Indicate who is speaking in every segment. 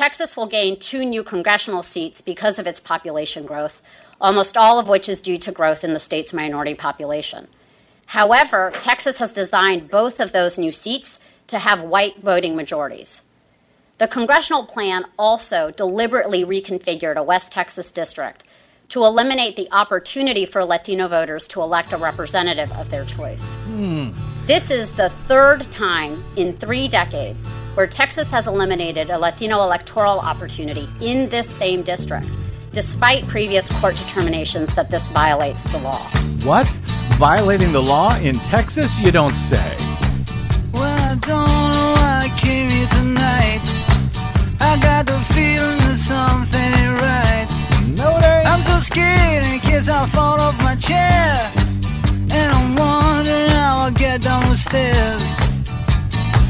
Speaker 1: Texas will gain two new congressional seats because of its population growth, almost all of which is due to growth in the state's minority population. However, Texas has designed both of those new seats to have white voting majorities. The congressional plan also deliberately reconfigured a West Texas district to eliminate the opportunity for Latino voters to elect a representative of their choice.
Speaker 2: Hmm.
Speaker 1: This is the third time in three decades where Texas has eliminated a Latino electoral opportunity in this same district, despite previous court determinations that this violates the law.
Speaker 2: What? Violating the law in Texas? You don't say.
Speaker 3: Well, I don't know why I came here tonight. I got the feeling that something ain't right.
Speaker 2: No, it.
Speaker 3: I'm so scared in case I fall off my chair. And I'm wondering how I'll get down the stairs.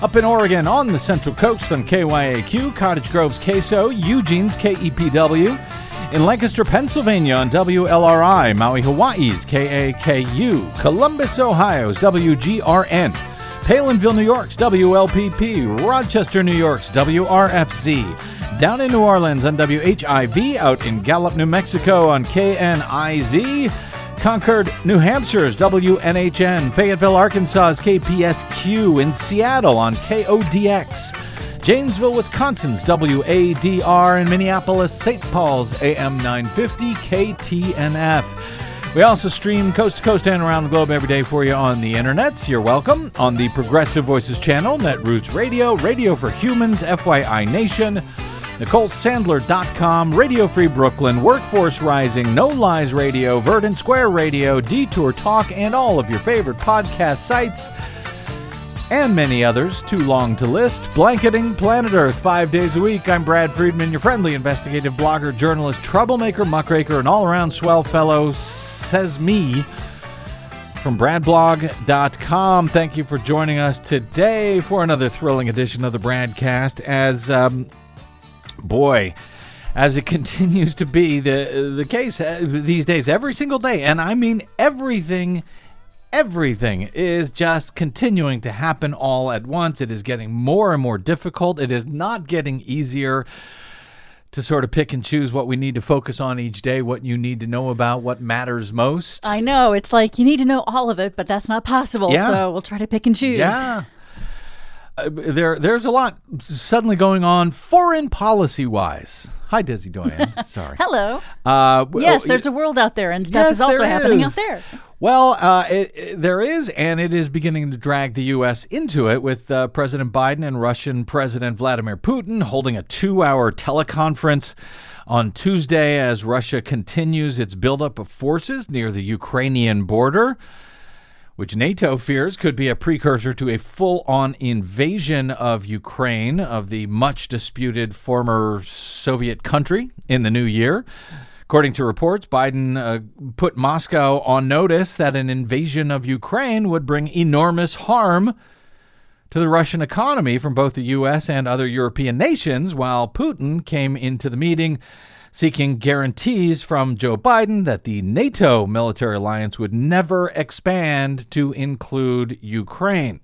Speaker 2: Up in Oregon on the Central Coast on KYAQ, Cottage Grove's KSO, Eugene's KEPW. In Lancaster, Pennsylvania on WLRI, Maui, Hawaii's KAKU, Columbus, Ohio's WGRN, Palenville, New York's WLPP, Rochester, New York's WRFZ, down in New Orleans on WHIV, out in Gallup, New Mexico on KNIZ, Concord, New Hampshire's WNHN, Fayetteville, Arkansas's KPSQ, in Seattle on KODX. Janesville, Wisconsin's WADR, and Minneapolis, St. Paul's AM 950 KTNF. We also stream coast to coast and around the globe every day for you on the internets. You're welcome on the Progressive Voices channel, Netroots Radio, Radio for Humans, FYI Nation, NicoleSandler.com, Radio Free Brooklyn, Workforce Rising, No Lies Radio, Verdant Square Radio, Detour Talk, and all of your favorite podcast sites and many others, too long to list. Blanketing Planet Earth five days a week. I'm Brad Friedman, your friendly investigative blogger, journalist, troublemaker, muckraker, and all around swell fellow, says me from bradblog.com. Thank you for joining us today for another thrilling edition of the broadcast. As, um, boy, as it continues to be the the case uh, these days, every single day, and I mean everything everything is just continuing to happen all at once. It is getting more and more difficult. It is not getting easier to sort of pick and choose what we need to focus on each day, what you need to know about, what matters most.
Speaker 4: I know. It's like you need to know all of it, but that's not possible.
Speaker 2: Yeah.
Speaker 4: So we'll try to pick and choose.
Speaker 2: Yeah. Uh, there, there's a lot suddenly going on foreign policy wise. Hi, Desi Doyen. Sorry.
Speaker 4: Hello.
Speaker 2: Uh,
Speaker 4: Yes,
Speaker 2: oh,
Speaker 4: there's a world out there, and stuff
Speaker 2: Yes,
Speaker 4: is also happening
Speaker 2: is.
Speaker 4: out there.
Speaker 2: Well, uh, it, it- there is, and it is beginning to drag the U.S. into it with uh, President Biden and Russian President Vladimir Putin holding a two hour teleconference on Tuesday as Russia continues its buildup of forces near the Ukrainian border, which NATO fears could be a precursor to a full on invasion of Ukraine, of the much disputed former Soviet country, in the new year. According to reports, Biden uh, put Moscow on notice that an invasion of Ukraine would bring enormous harm to the Russian economy from both the U.S. and other European nations, while Putin came into the meeting seeking guarantees from Joe Biden that the NATO military alliance would never expand to include Ukraine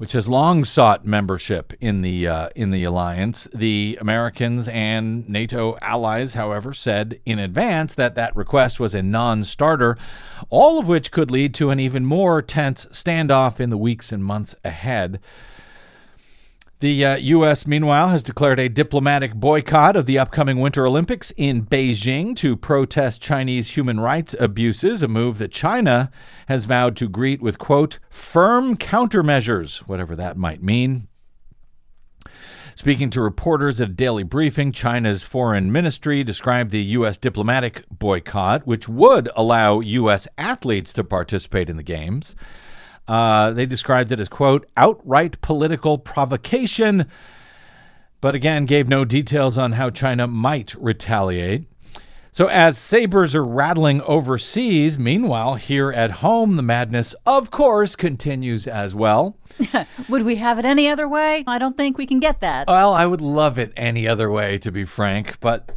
Speaker 2: which has long sought membership in the uh, in the alliance. The Americans and NATO allies, however, said in advance that that request was a non-starter, all of which could lead to an even more tense standoff in the weeks and months ahead. The uh, U.S., meanwhile, has declared a diplomatic boycott of the upcoming Winter Olympics in Beijing to protest Chinese human rights abuses, a move that China has vowed to greet with, quote, firm countermeasures, whatever that might mean. Speaking to reporters at a daily briefing, China's foreign ministry described the U.S. diplomatic boycott, which would allow U.S. athletes to participate in the Games. Uh, they described it as, quote, outright political provocation, but again gave no details on how China might retaliate. So, as sabers are rattling overseas, meanwhile, here at home, the madness, of course, continues as well.
Speaker 4: Would we have it any other way? I don't think we can get that.
Speaker 2: Well, I would love it any other way, to be frank, but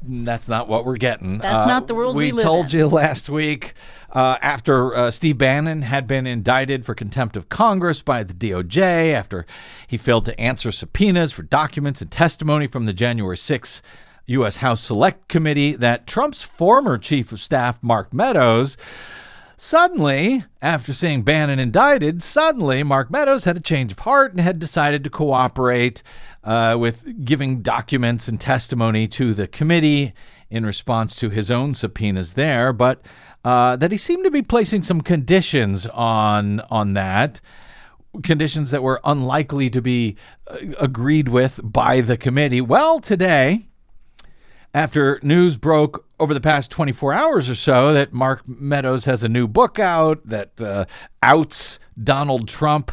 Speaker 2: that's not what we're getting.
Speaker 4: That's not the world we live
Speaker 2: told
Speaker 4: in.
Speaker 2: you last week uh, after uh, Steve Bannon had been indicted for contempt of Congress by the DOJ after he failed to answer subpoenas for documents and testimony from the January 6th U.S. House Select Committee that Trump's former chief of staff, Mark Meadows, Suddenly, after seeing Bannon indicted, suddenly Mark Meadows had a change of heart and had decided to cooperate uh, with giving documents and testimony to the committee in response to his own subpoenas there, but uh, that he seemed to be placing some conditions on on that. Conditions that were unlikely to be uh, agreed with by the committee. Well, today, after news broke over the past 24 hours or so that Mark Meadows has a new book out that uh, outs Donald Trump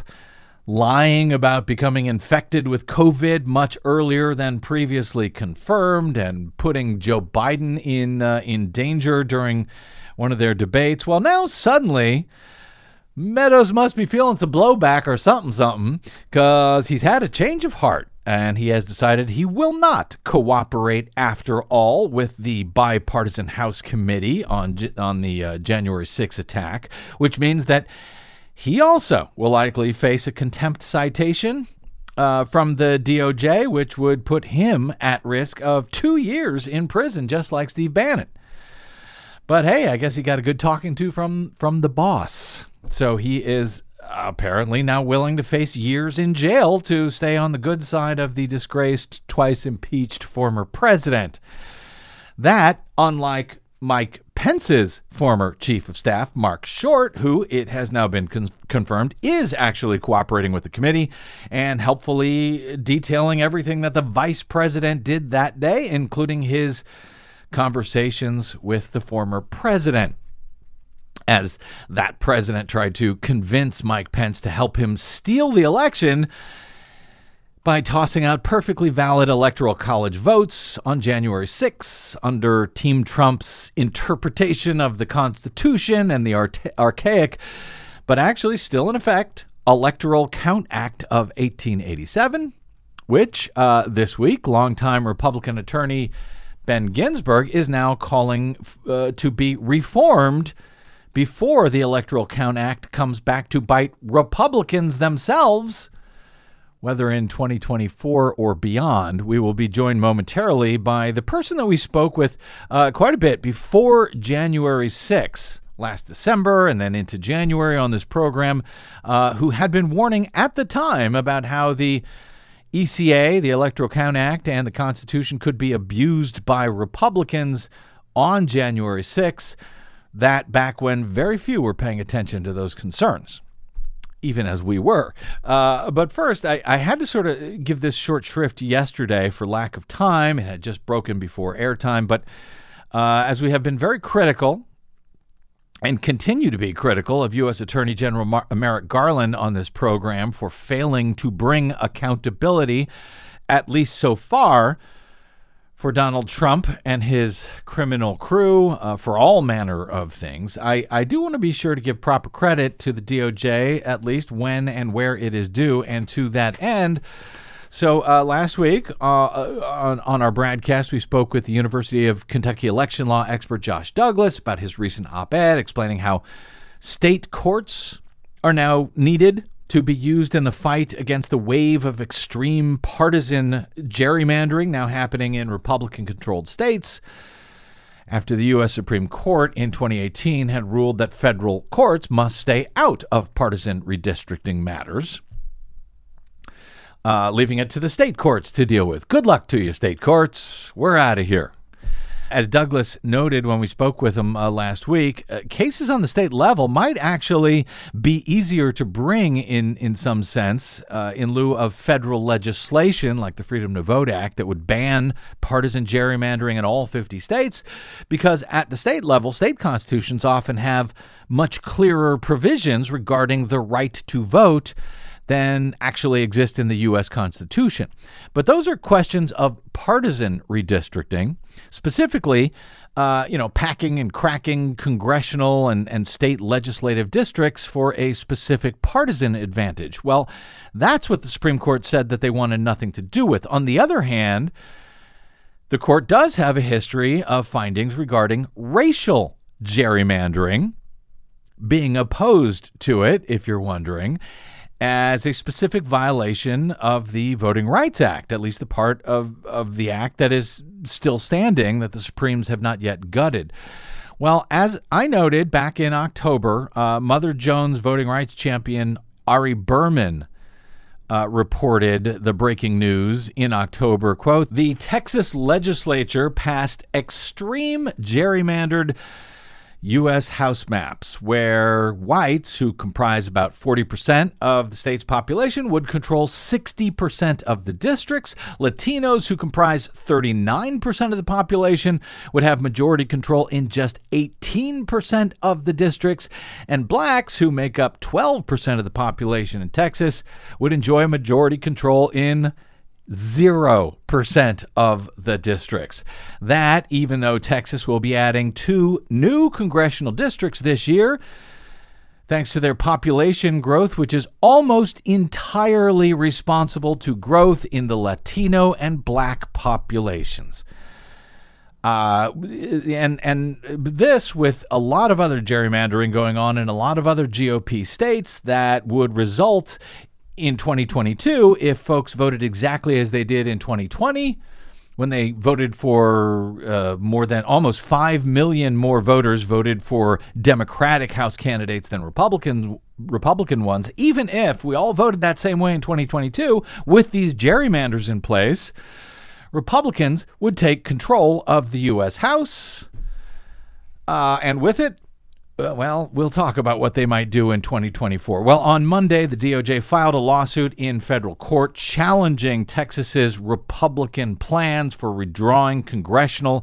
Speaker 2: lying about becoming infected with COVID much earlier than previously confirmed and putting Joe Biden in uh, in danger during one of their debates. Well, now suddenly Meadows must be feeling some blowback or something, something, because he's had a change of heart and he has decided he will not cooperate after all with the bipartisan House committee on on the uh, January 6 attack, which means that he also will likely face a contempt citation uh, from the DOJ, which would put him at risk of two years in prison, just like Steve Bannon. But hey, I guess he got a good talking to from from the boss. So he is apparently now willing to face years in jail to stay on the good side of the disgraced, twice impeached former president. That, unlike Mike Pence's former chief of staff, Marc Short, who it has now been con- confirmed is actually cooperating with the committee and helpfully detailing everything that the vice president did that day, including his conversations with the former president. As that president tried to convince Mike Pence to help him steal the election by tossing out perfectly valid electoral college votes on January 6 under Team Trump's interpretation of the Constitution and the archaic, but actually still in effect, Electoral Count Act of 1887, which uh, this week, longtime Republican attorney Ben Ginsberg is now calling uh, to be reformed before the Electoral Count Act comes back to bite Republicans themselves, whether in 2024 or beyond. We will be joined momentarily by the person that we spoke with uh, quite a bit before January 6th last December and then into January on this program, uh, who had been warning at the time about how the ECA, the Electoral Count Act, and the Constitution could be abused by Republicans on January 6th that back when very few were paying attention to those concerns, even as we were. Uh, but first, I, I, had to sort of give this short shrift yesterday for lack of time. It had just broken before airtime. But uh, as we have been very critical and continue to be critical of U.S. Attorney General Mar- Merrick Garland on this program for failing to bring accountability, at least so far, for Donald Trump and his criminal crew uh, for all manner of things. I, I do want to be sure to give proper credit to the DOJ, at least when and where it is due. And to that end, so uh, last week uh, on, on our broadcast, we spoke with the University of Kentucky election law expert Josh Douglas about his recent op ed explaining how state courts are now needed to be used in the fight against the wave of extreme partisan gerrymandering now happening in Republican controlled states. After the U.S. Supreme Court in 2018 had ruled that federal courts must stay out of partisan redistricting matters, uh, leaving it to the state courts to deal with. Good luck to you, state courts. We're out of here. As Douglas noted when we spoke with him uh, last week, uh, cases on the state level might actually be easier to bring in, in some sense, uh, in lieu of federal legislation like the Freedom to Vote Act that would ban partisan gerrymandering in all 50 states, because at the state level, state constitutions often have much clearer provisions regarding the right to vote than actually exist in the U.S. Constitution. But those are questions of partisan redistricting. Specifically, uh, you know, packing and cracking congressional and, and state legislative districts for a specific partisan advantage. Well, that's what the Supreme Court said that they wanted nothing to do with. On the other hand, the court does have a history of findings regarding racial gerrymandering, being opposed to it, if you're wondering, as a specific violation of the Voting Rights Act, at least the part of, of the act that is still standing that the Supremes have not yet gutted. Well, as I noted back in October, uh, Mother Jones voting rights champion Ari Berman uh, reported the breaking news in October. Quote The Texas legislature passed extreme gerrymandered U.S. House maps, where whites, who comprise about 40% of the state's population, would control 60% of the districts. Latinos, who comprise 39% of the population, would have majority control in just 18% of the districts. And blacks, who make up 12% of the population in Texas, would enjoy majority control in 0% of the districts. That, even though Texas will be adding two new congressional districts this year, thanks to their population growth, which is almost entirely responsible to growth in the Latino and black populations. Uh, and and this with a lot of other gerrymandering going on in a lot of other GOP states that would result in 2022 if folks voted exactly as they did in 2020 when they voted for uh, more than almost 5 million more voters voted for democratic house candidates than republican republican ones even if we all voted that same way in 2022 with these gerrymanders in place republicans would take control of the us house uh, and with it uh, well, we'll talk about what they might do in 2024. Well, on Monday, the DOJ filed a lawsuit in federal court challenging Texas's Republican plans for redrawing congressional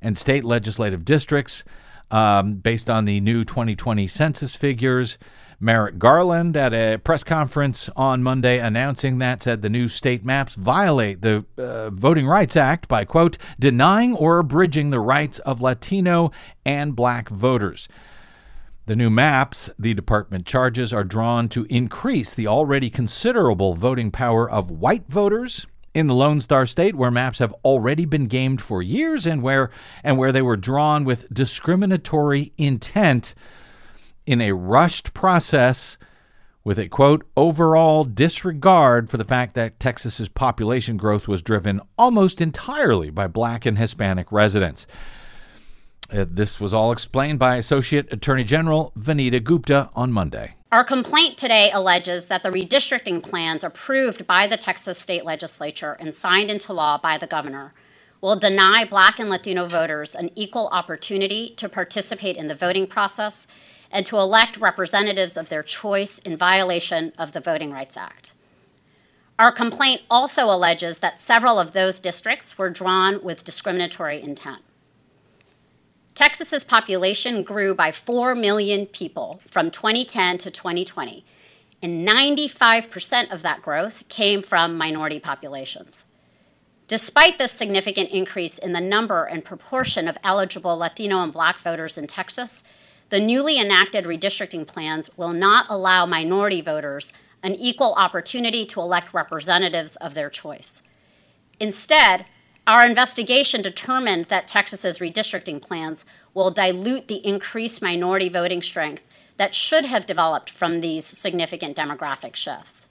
Speaker 2: and state legislative districts um, based on the new 2020 census figures. Merrick Garland at a press conference on Monday announcing that said the new state maps violate the uh, Voting Rights Act by, quote, denying or abridging the rights of Latino and black voters. The new maps, the department charges, are drawn to increase the already considerable voting power of white voters in the Lone Star State, where maps have already been gamed for years and where and where they were drawn with discriminatory intent in a rushed process with a quote overall disregard for the fact that Texas's population growth was driven almost entirely by black and Hispanic residents. Uh, this was all explained by Associate Attorney General Vanita Gupta on Monday.
Speaker 1: Our complaint today alleges that the redistricting plans approved by the Texas state legislature and signed into law by the governor will deny Black and Latino voters an equal opportunity to participate in the voting process and to elect representatives of their choice in violation of the Voting Rights Act. Our complaint also alleges that several of those districts were drawn with discriminatory intent. Texas's population grew by 4 million people from 2010 to 2020, and 95% of that growth came from minority populations. Despite this significant increase in the number and proportion of eligible Latino and Black voters in Texas, the newly enacted redistricting plans will not allow minority voters an equal opportunity to elect representatives of their choice. Instead, our investigation determined that Texas's redistricting plans will dilute the increased minority voting strength that should have developed from these significant demographic shifts.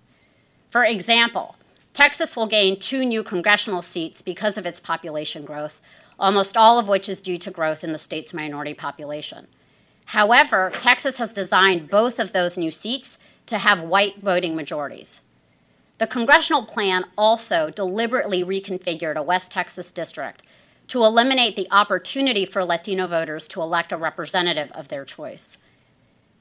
Speaker 1: For example, Texas will gain two new congressional seats because of its population growth, almost all of which is due to growth in the state's minority population. However, Texas has designed both of those new seats to have white voting majorities. The congressional plan also deliberately reconfigured a West Texas district to eliminate the opportunity for Latino voters to elect a representative of their choice.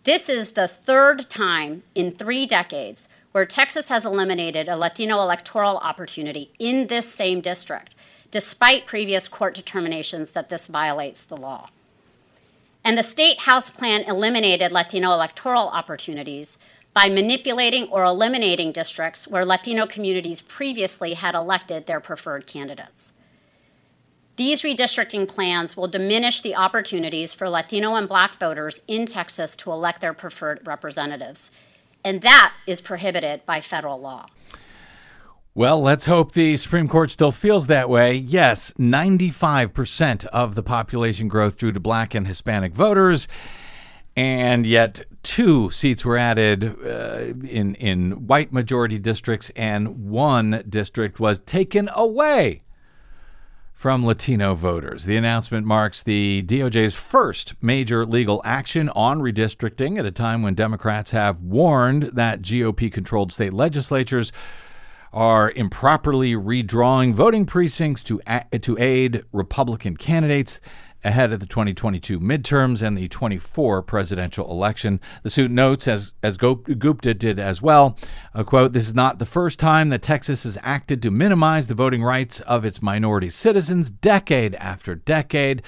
Speaker 1: This is the third time in three decades where Texas has eliminated a Latino electoral opportunity in this same district, despite previous court determinations that this violates the law. And the state House plan eliminated Latino electoral opportunities by manipulating or eliminating districts where Latino communities previously had elected their preferred candidates. These redistricting plans will diminish the opportunities for Latino and black voters in Texas to elect their preferred representatives. And that is prohibited by federal law.
Speaker 2: Well, let's hope the Supreme Court still feels that way. Yes, 95% of the population growth drew to black and Hispanic voters, and yet two seats were added uh, in in white majority districts, and one district was taken away from Latino voters. The announcement marks the DOJ's first major legal action on redistricting at a time when Democrats have warned that GOP controlled state legislatures are improperly redrawing voting precincts to, to aid Republican candidates ahead of the 2022 midterms and the 24 presidential election. The suit notes, as, as Gupta did as well, a quote, this is not the first time that Texas has acted to minimize the voting rights of its minority citizens decade after decade.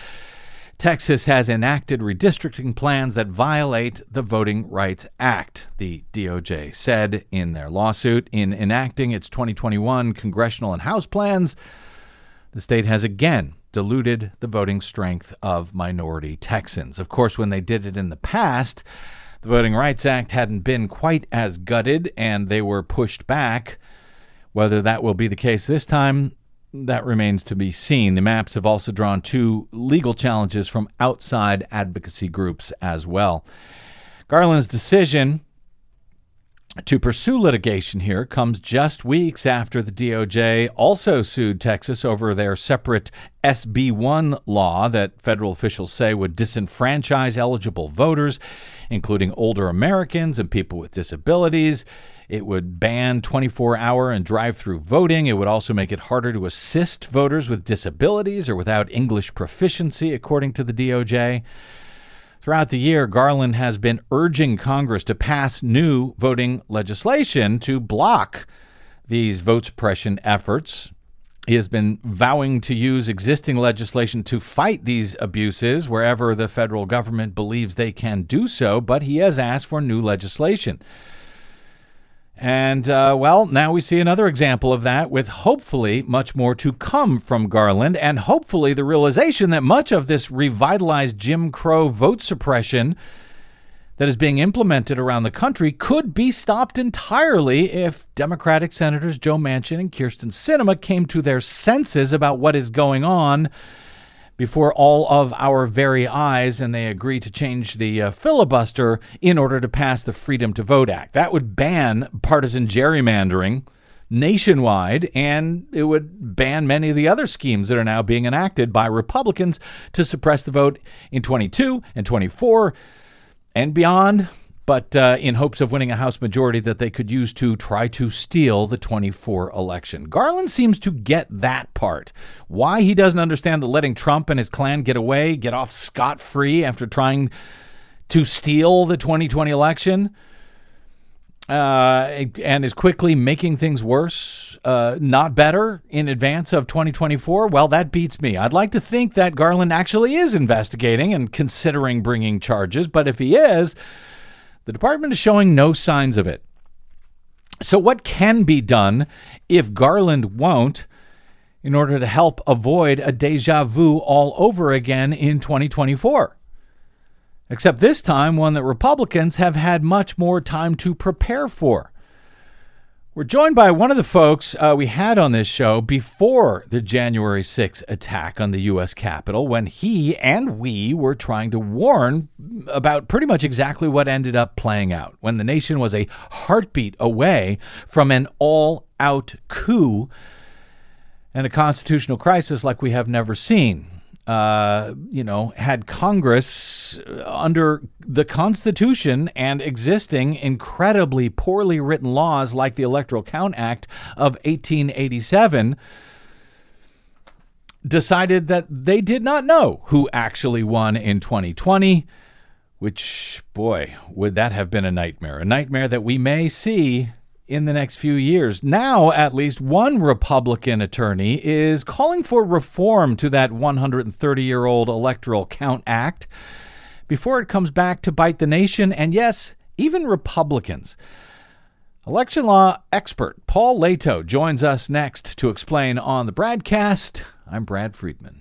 Speaker 2: Texas has enacted redistricting plans that violate the Voting Rights Act, the DOJ said in their lawsuit. In enacting its 2021 congressional and House plans, the state has again diluted the voting strength of minority Texans. Of course, when they did it in the past, the Voting Rights Act hadn't been quite as gutted and they were pushed back. Whether that will be the case this time, that remains to be seen. The maps have also drawn two legal challenges from outside advocacy groups as well. Garland's decision to pursue litigation here comes just weeks after the DOJ also sued Texas over their separate SB 1 law that federal officials say would disenfranchise eligible voters, including older Americans and people with disabilities. It would ban 24 hour and drive through voting. It would also make it harder to assist voters with disabilities or without English proficiency, according to the DOJ. Throughout the year, Garland has been urging Congress to pass new voting legislation to block these vote suppression efforts. He has been vowing to use existing legislation to fight these abuses wherever the federal government believes they can do so, but he has asked for new legislation. And, uh, well, now we see another example of that with hopefully much more to come from Garland, and hopefully the realization that much of this revitalized Jim Crow vote suppression that is being implemented around the country could be stopped entirely if Democratic Senators Joe Manchin and Kyrsten Sinema came to their senses about what is going on before all of our very eyes, and they agree to change the uh, filibuster in order to pass the Freedom to Vote Act. That would ban partisan gerrymandering nationwide, and it would ban many of the other schemes that are now being enacted by Republicans to suppress the vote in 22 and 24 and beyond but uh, in hopes of winning a House majority that they could use to try to steal the 24 election. Garland seems to get that part. Why he doesn't understand that letting Trump and his clan get away, get off scot free after trying to steal the 2020 election. Uh, and is quickly making things worse, uh, not better in advance of 2024? Well, that beats me. I'd like to think that Garland actually is investigating and considering bringing charges, but if he is, the department is showing no signs of it. So, what can be done if Garland won't in order to help avoid a deja vu all over again in 2024? Except this time, one that Republicans have had much more time to prepare for. We're joined by one of the folks uh, we had on this show before the January 6th attack on the U.S. Capitol when he and we were trying to warn about pretty much exactly what ended up playing out when the nation was a heartbeat away from an all out coup and a constitutional crisis like we have never seen uh, you know, had Congress uh, under the Constitution and existing incredibly poorly written laws like the Electoral Count Act of 1887 decided that they did not know who actually won in 2020, which, boy, would that have been a nightmare. A nightmare that we may see in the next few years. Now, at least one Republican attorney is calling for reform to that 130 year old Electoral Count Act before it comes back to bite the nation and, yes, even Republicans. Election law expert Paul Lehto joins us next to explain on the broadcast. I'm Brad Friedman.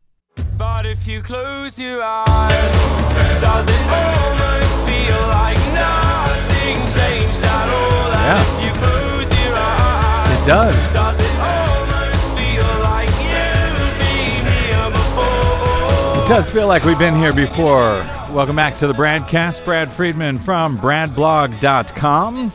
Speaker 5: But if you close your eyes, does it almost feel like nothing changed at all?
Speaker 2: Yeah.
Speaker 5: If you close your eyes,
Speaker 2: It does.
Speaker 5: does it almost feel like you've been here before?
Speaker 2: It does feel like we've been here before. Welcome back to the broadcast. Brad Friedman from BradBlog.com.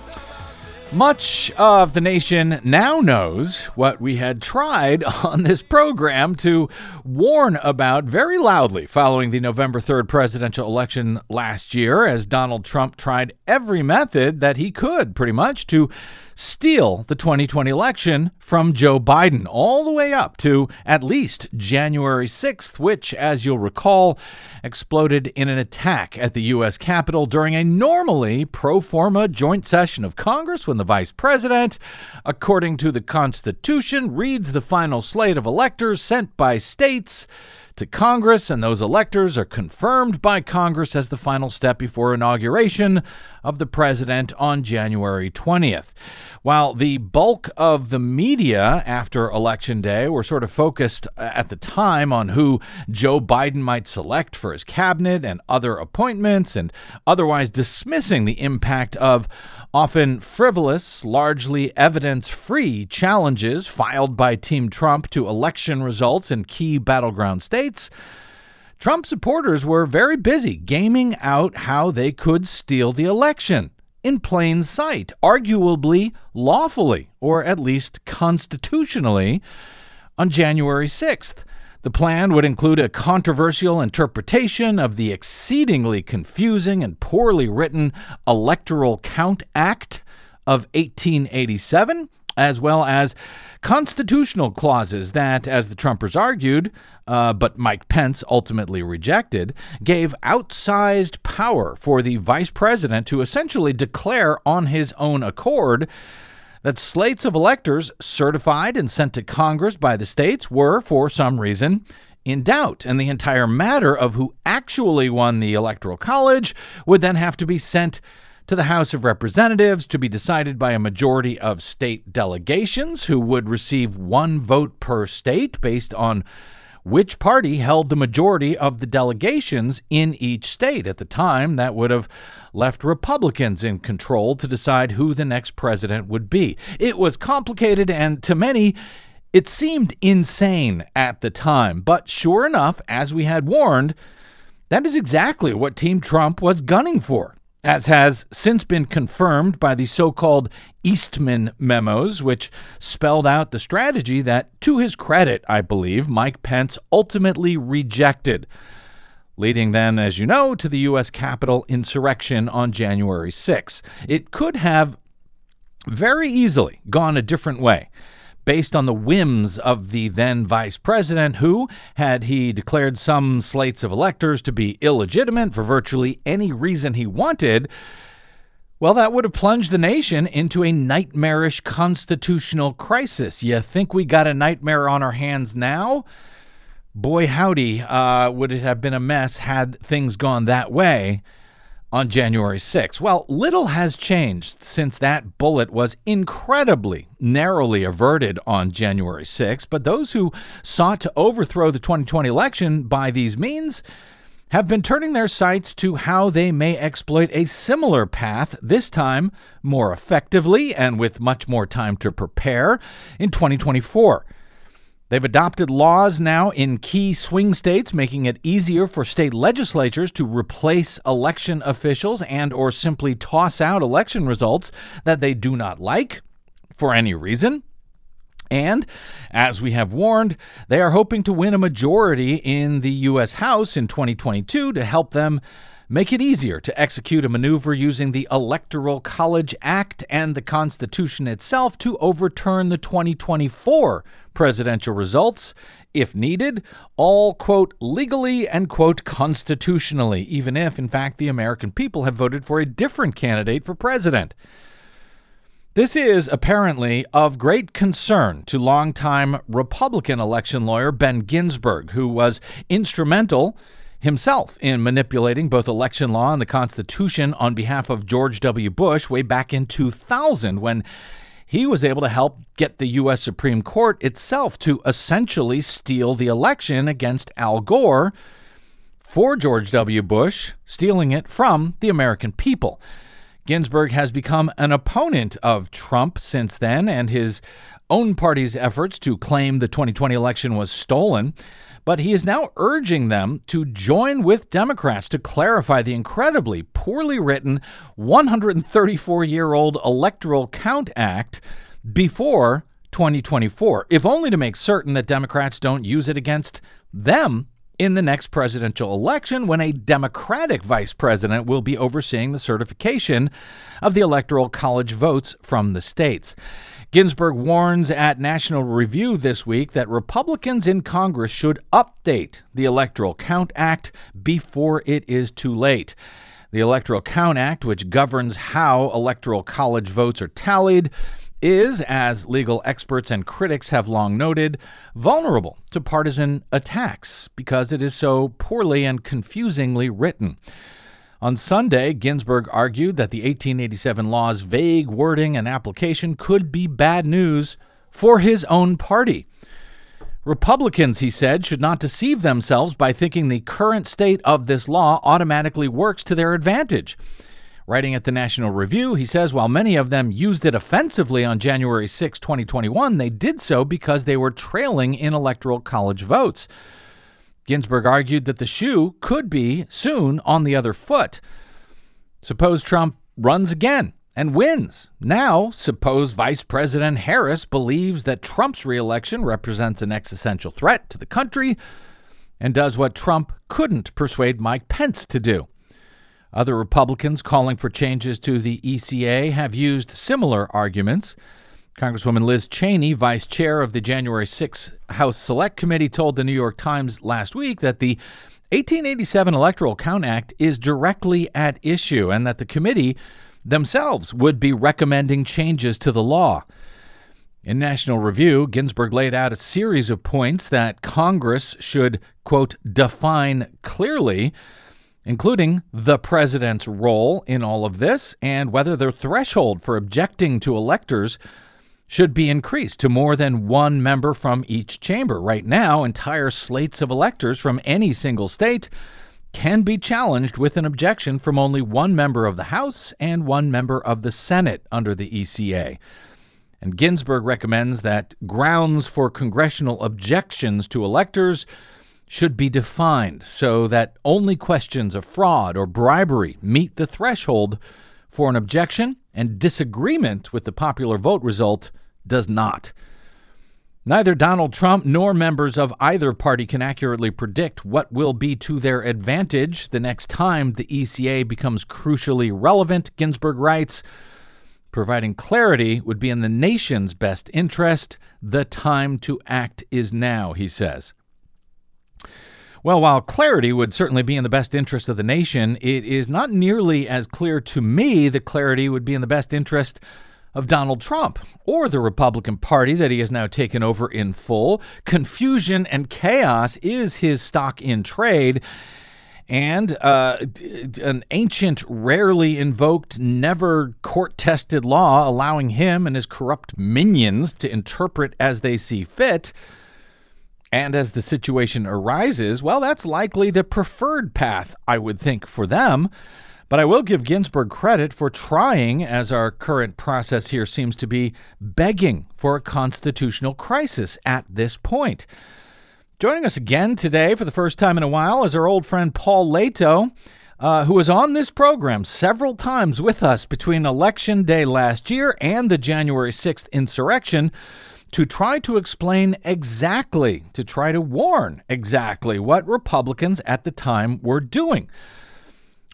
Speaker 2: Much of the nation now knows what we had tried on this program to warn about very loudly following the November 3rd presidential election last year, as Donald Trump tried every method that he could, pretty much, to steal the 2020 election from Joe Biden, all the way up to at least January 6th, which, as you'll recall, exploded in an attack at the U.S. Capitol during a normally pro forma joint session of Congress when the vice president, according to the Constitution, reads the final slate of electors sent by states to Congress, and those electors are confirmed by Congress as the final step before inauguration of the president on January 20th. While the bulk of the media after Election Day were sort of focused uh, at the time on who Joe Biden might select for his cabinet and other appointments, and otherwise dismissing the impact of often frivolous, largely evidence free challenges filed by Team Trump to election results in key battleground states. Trump supporters were very busy gaming out how they could steal the election in plain sight, arguably lawfully, or at least constitutionally, on January 6th. The plan would include a controversial interpretation of the exceedingly confusing and poorly written Electoral Count Act of 1887, as well as constitutional clauses that, as the Trumpers argued, uh, but Mike Pence ultimately rejected, gave outsized power for the vice president to essentially declare on his own accord that slates of electors certified and sent to Congress by the states were, for some reason, in doubt, and the entire matter of who actually won the Electoral College would then have to be sent to the House of Representatives to be decided by a majority of state delegations who would receive one vote per state based on which party held the majority of the delegations in each state. At the time, that would have left Republicans in control to decide who the next president would be. It was complicated, and to many, it seemed insane at the time. But sure enough, as we had warned, that is exactly what Team Trump was gunning for as has since been confirmed by the so called Eastman memos, which spelled out the strategy that, to his credit, I believe, Mike Pence ultimately rejected, leading then, as you know, to the U.S. Capitol insurrection on January 6. It could have very easily gone a different way based on the whims of the then vice president, who, had he declared some slates of electors to be illegitimate for virtually any reason he wanted, well, that would have plunged the nation into a nightmarish constitutional crisis. You think we got a nightmare on our hands now? Boy, howdy, uh, would it have been a mess had things gone that way on January 6. Well, little has changed since that bullet was incredibly narrowly averted on January 6, but those who sought to overthrow the 2020 election by these means have been turning their sights to how they may exploit a similar path, this time more effectively and with much more time to prepare, in 2024. They've adopted laws now in key swing states making it easier for state legislatures to replace election officials and or simply toss out election results that they do not like for any reason. And as we have warned, they are hoping to win a majority in the US House in 2022 to help them make it easier to execute a maneuver using the Electoral College Act and the Constitution itself to overturn the 2024 presidential results, if needed, all, quote, legally and, quote, constitutionally, even if, in fact, the American people have voted for a different candidate for president. This is apparently of great concern to longtime Republican election lawyer Ben Ginsberg, who was instrumental himself in manipulating both election law and the Constitution on behalf of George W. Bush way back in 2000 when he was able to help get the U.S. Supreme Court itself to essentially steal the election against Al Gore for George W. Bush, stealing it from the American people. Ginsberg has become an opponent of Trump since then and his own party's efforts to claim the 2020 election was stolen. But he is now urging them to join with Democrats to clarify the incredibly poorly written 134 year old Electoral Count Act before 2024, if only to make certain that Democrats don't use it against them in the next presidential election when a Democratic vice president will be overseeing the certification of the Electoral College votes from the states. Ginsberg warns at National Review this week that Republicans in Congress should update the Electoral Count Act before it is too late. The Electoral Count Act, which governs how Electoral College votes are tallied, is, as legal experts and critics have long noted, vulnerable to partisan attacks because it is so poorly and confusingly written. On Sunday, Ginsberg argued that the 1887 law's vague wording and application could be bad news for his own party. Republicans, he said, should not deceive themselves by thinking the current state of this law automatically works to their advantage. Writing at the National Review, he says while many of them used it offensively on January 6, 2021, they did so because they were trailing in electoral college votes. Ginsberg argued that the shoe could be soon on the other foot. Suppose Trump runs again and wins. Now, suppose Vice President Harris believes that Trump's reelection represents an existential threat to the country and does what Trump couldn't persuade Mike Pence to do. Other Republicans calling for changes to the ECA have used similar arguments. Congresswoman Liz Cheney, vice chair of the January 6 House Select Committee, told the New York Times last week that the 1887 Electoral Count Act is directly at issue and that the committee themselves would be recommending changes to the law. In National Review, Ginsberg laid out a series of points that Congress should, quote, define clearly including the president's role in all of this and whether the threshold for objecting to electors should be increased to more than one member from each chamber. Right now, entire slates of electors from any single state can be challenged with an objection from only one member of the House and one member of the Senate under the ECA. And Ginsberg recommends that grounds for congressional objections to electors should be defined so that only questions of fraud or bribery meet the threshold for an objection, and disagreement with the popular vote result does not. Neither Donald Trump nor members of either party can accurately predict what will be to their advantage the next time the ECA becomes crucially relevant, Ginsberg writes. Providing clarity would be in the nation's best interest. The time to act is now, he says. Well, while clarity would certainly be in the best interest of the nation, it is not nearly as clear to me that clarity would be in the best interest of Donald Trump or the Republican Party that he has now taken over in full. Confusion and chaos is his stock in trade. And uh, an ancient, rarely invoked, never court tested law allowing him and his corrupt minions to interpret as they see fit and as the situation arises, well, that's likely the preferred path, I would think, for them. But I will give Ginsberg credit for trying, as our current process here seems to be, begging for a constitutional crisis at this point. Joining us again today for the first time in a while is our old friend Paul Lehto, uh, who was on this program several times with us between Election Day last year and the January 6th insurrection to try to explain exactly, to try to warn exactly what Republicans at the time were doing.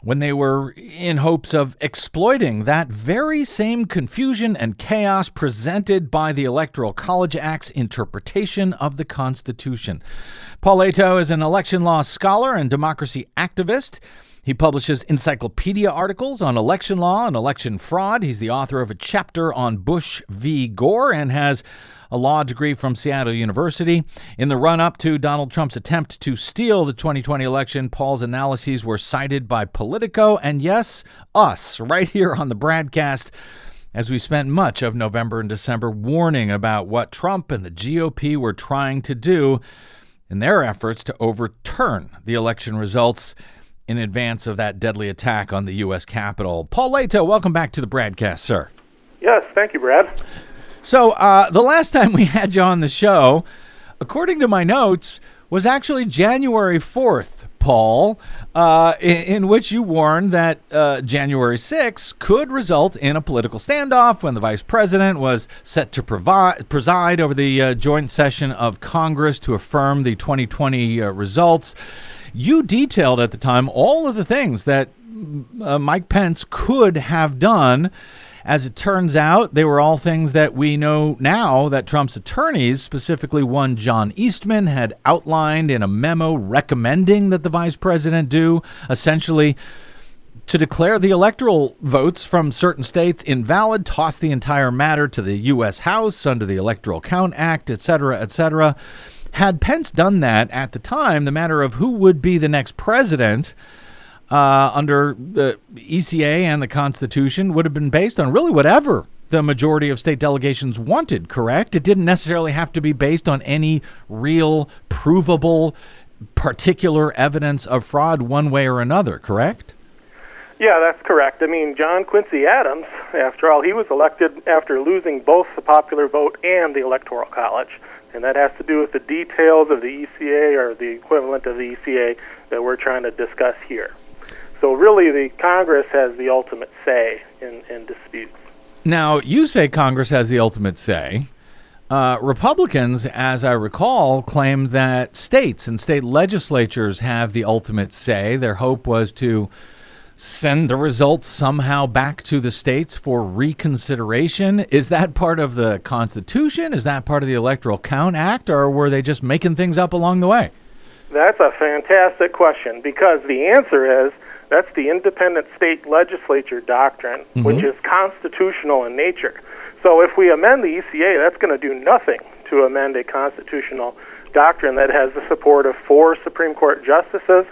Speaker 2: when they were in hopes of exploiting that very same confusion and chaos presented by the Electoral College Act's interpretation of the Constitution. Paul Lehto is an election law scholar and democracy activist. He publishes encyclopedia articles on election law and election fraud. He's the author of a chapter on Bush v. Gore and has a law degree from Seattle University. In the run up to Donald Trump's attempt to steal the 2020 election, Paul's analyses were cited by Politico and, yes, us, right here on the BradCast as we spent much of November and December warning about what Trump and the GOP were trying to do in their efforts to overturn the election results in advance of that deadly attack on the U.S. Capitol. Paul Lehto, welcome back to the BradCast, sir.
Speaker 6: Yes, thank you, Brad.
Speaker 2: So, uh, the last time we had you on the show, according to my notes, was actually January 4th, Paul, uh, in, in, which you warned that uh, January 6th could result in a political standoff when the vice president was set to provi- preside over the uh, joint session of Congress to affirm the 2020 uh, results. You detailed at the time all of the things that uh, Mike Pence could have done as it turns out, they were all things that we know now that Trump's attorneys, specifically one John Eastman, had outlined in a memo recommending that the vice president do, essentially to declare the electoral votes from certain states invalid, toss the entire matter to the U.S. House under the Electoral Count Act, etc., etc. Had Pence done that at the time, the matter of who would be the next president uh, under the ECA and the Constitution would have been based on really whatever the majority of state delegations wanted, correct? It didn't necessarily have to be based on any real, provable, particular evidence of fraud one way or another, correct?
Speaker 6: Yeah, that's correct. I mean, John Quincy Adams, after all, he was elected after losing both the popular vote and the Electoral College. And that has to do with the details of the ECA or the equivalent of the ECA that we're trying to discuss here. So really, the Congress has the ultimate say in, in disputes.
Speaker 2: Now, you say Congress has the ultimate say. Uh, Republicans, as I recall, claim that states and state legislatures have the ultimate say. Their hope was to send the results somehow back to the states for reconsideration. Is that part of the Constitution? Is that part of the Electoral Count Act? Or were they just making things up along the way?
Speaker 6: That's a fantastic question because the answer is that's the independent state legislature doctrine, mm-hmm. which is constitutional in nature. So if we amend the ECA, that's going to do nothing to amend a constitutional doctrine that has the support of four Supreme Court justices.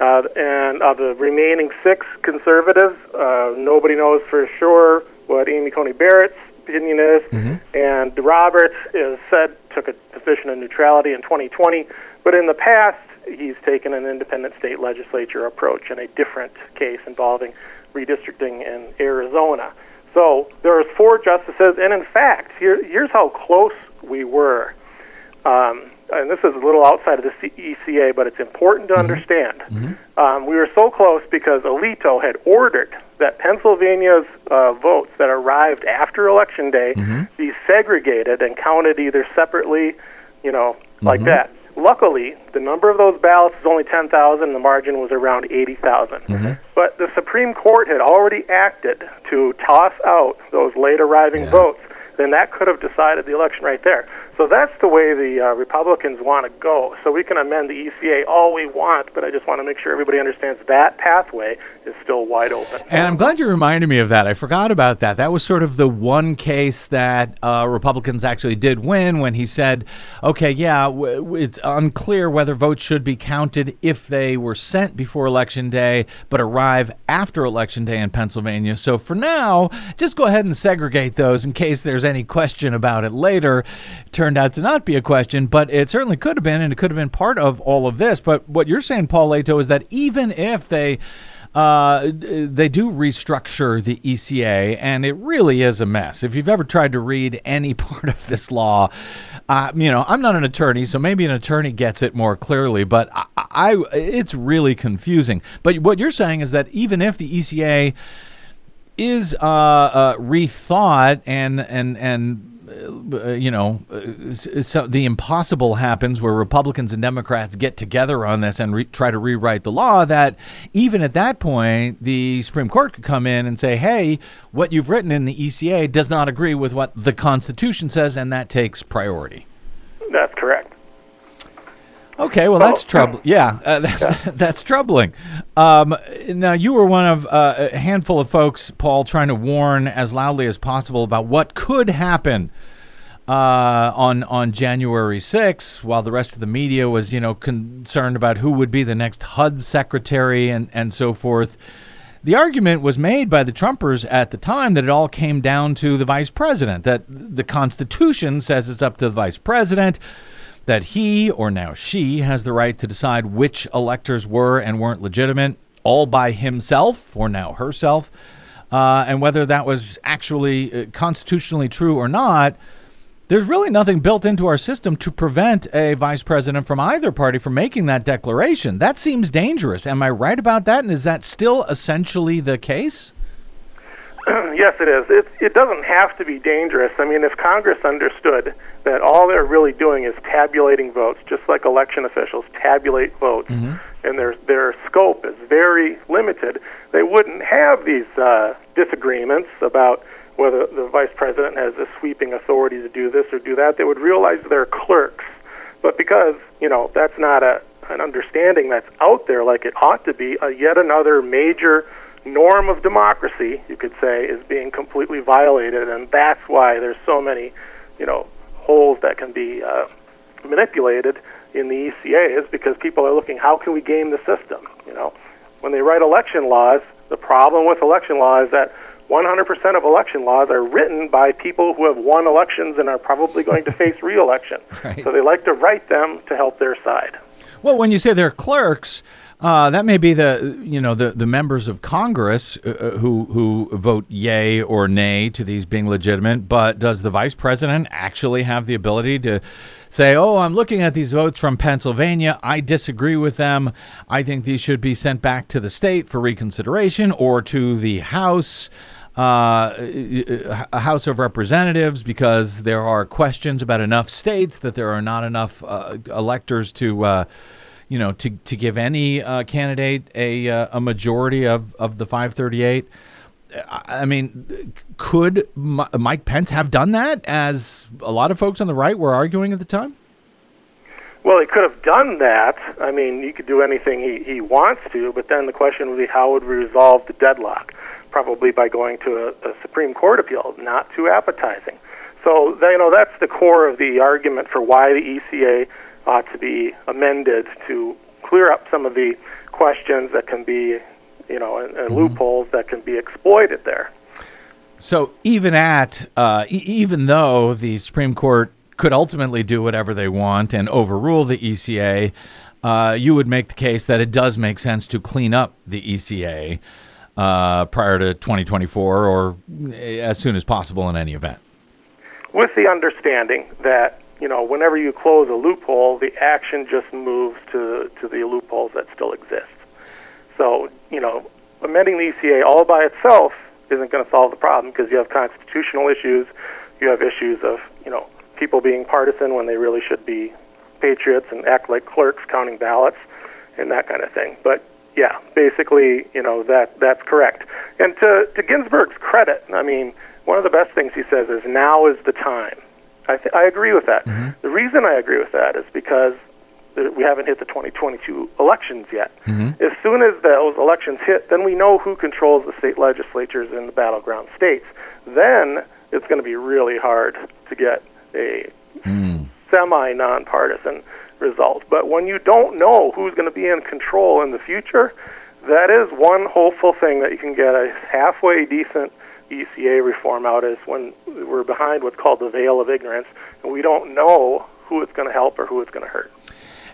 Speaker 6: Uh, and of the remaining six conservatives, uh, nobody knows for sure what Amy Coney Barrett's opinion is. Mm-hmm. And Roberts is said took a position of neutrality in 2020, but in the past he's taken an independent state legislature approach in a different case involving redistricting in Arizona. So there are four justices, and in fact, here, here's how close we were. Um, and this is a little outside of the ECA, but it's important to mm-hmm. understand. Mm-hmm. Um, we were so close because Alito had ordered that Pennsylvania's uh, votes that arrived after Election Day mm-hmm. be segregated and counted either separately, you know, like mm-hmm. that. Luckily, the number of those ballots was only 10,000, and the margin was around 80,000. Mm-hmm. But the Supreme Court had already acted to toss out those late arriving yeah. votes. Then that could have decided the election right there. So that's the way the uh, Republicans want to go. So we can amend the ECA all we want, but I just want to make sure everybody understands that pathway is still wide open.
Speaker 2: And I'm glad you reminded me of that. I forgot about that. That was sort of the one case that uh, Republicans actually did win when he said, okay, yeah, w- it's unclear whether votes should be counted if they were sent before Election Day but arrive after Election Day in Pennsylvania. So for now, just go ahead and segregate those in case there's any question about it later. Turn turned out to not be a question, but it certainly could have been, and it could have been part of all of this. But what you're saying, Paul Lehto, is that even if they uh, they do restructure the ECA, and it really is a mess. If you've ever tried to read any part of this law, uh, you know I'm not an attorney, so maybe an attorney gets it more clearly. But I, I, it's really confusing. But what you're saying is that even if the ECA is uh, uh, rethought and and and you know, uh, so the impossible happens where Republicans and Democrats get together on this and re- try to rewrite the law, that even at that point, the Supreme Court could come in and say, hey, what you've written in the ECA does not agree with what the Constitution says, and that takes priority.
Speaker 6: That's correct.
Speaker 2: Okay, well that's trouble. Yeah, uh, that, that's troubling. Um, now you were one of uh, a handful of folks, Paul, trying to warn as loudly as possible about what could happen uh, on on January 6th, while the rest of the media was, you know, concerned about who would be the next HUD secretary and and so forth. The argument was made by the Trumpers at the time that it all came down to the vice president, that the Constitution says it's up to the vice president that he, or now she, has the right to decide which electors were and weren't legitimate all by himself, or now herself. Uh, and whether that was actually uh, constitutionally true or not, there's really nothing built into our system to prevent a vice president from either party from making that declaration. That seems dangerous. Am I right about that? And is that still essentially the case?
Speaker 6: yes, it is. It, it doesn't have to be dangerous. I mean, if Congress understood that all they're really doing is tabulating votes, just like election officials tabulate votes,
Speaker 2: Mm-hmm.
Speaker 6: and their their scope is very limited, they wouldn't have these uh, disagreements about whether the vice president has a sweeping authority to do this or do that. They would realize they're clerks. But because you know that's not a an understanding that's out there like it ought to be, a yet another major norm of democracy, you could say, is being completely violated, and that's why there's so many, you know, holes that can be uh, manipulated in the ECA is because people are looking how can we game the system. You know, when they write election laws, the problem with election law is that 100% of election laws are written by people who have won elections and are probably going to face re-election.
Speaker 2: Right.
Speaker 6: So they like to write them to help their side.
Speaker 2: Well, when you say they're clerks, uh, that may be the you know the, the members of Congress uh, uh, who who vote yay or nay to these being legitimate. But does the vice president actually have the ability to say, "Oh, I'm looking at these votes from Pennsylvania. I disagree with them. I think these should be sent back to the state for reconsideration or to the House." uh, a House of Representatives because there are questions about enough states that there are not enough uh, electors to, uh, you know, to, to give any uh, candidate a, uh, a majority of, of the 538. I mean, could Mike Pence have done that as a lot of folks on the right were arguing at the time?
Speaker 6: Well, he could have done that. I mean, he could do anything he, he wants to, but then the question would be how would we resolve the deadlock? Probably by going to a, a Supreme Court appeal, not too appetizing. So, you know, that's the core of the argument for why the ECA ought to be amended to clear up some of the questions that can be, you know, and, and loopholes that can be exploited there.
Speaker 2: So even at uh, e- even though the Supreme Court could ultimately do whatever they want and overrule the ECA, uh, you would make the case that it does make sense to clean up the ECA uh, prior to 2024 or as soon as possible in any event.
Speaker 6: with the understanding that you know whenever you close a loophole, the action just moves to to the loopholes that still exist. So you know, amending the ECA all by itself isn't going to solve the problem because you have constitutional issues, you have issues of you know people being partisan when they really should be patriots and act like clerks counting ballots and that kind of thing. But yeah, basically, you know that that's correct. And to to Ginsberg's credit, I mean, one of the best things he says is now is the time. I th- I agree with that. Mm-hmm. The reason I agree with that is because we haven't hit the 2022 elections yet. Mm-hmm. As soon as those elections hit, then we know who controls the state legislatures in the battleground states. Then it's going to be really hard to get a mm. semi nonpartisan result. But when you don't know who's going to be in control in the future, that is one hopeful thing that you can get a halfway decent ECA reform out is when we're behind what's called the veil of ignorance, and we don't know who it's going to help or who it's going to hurt.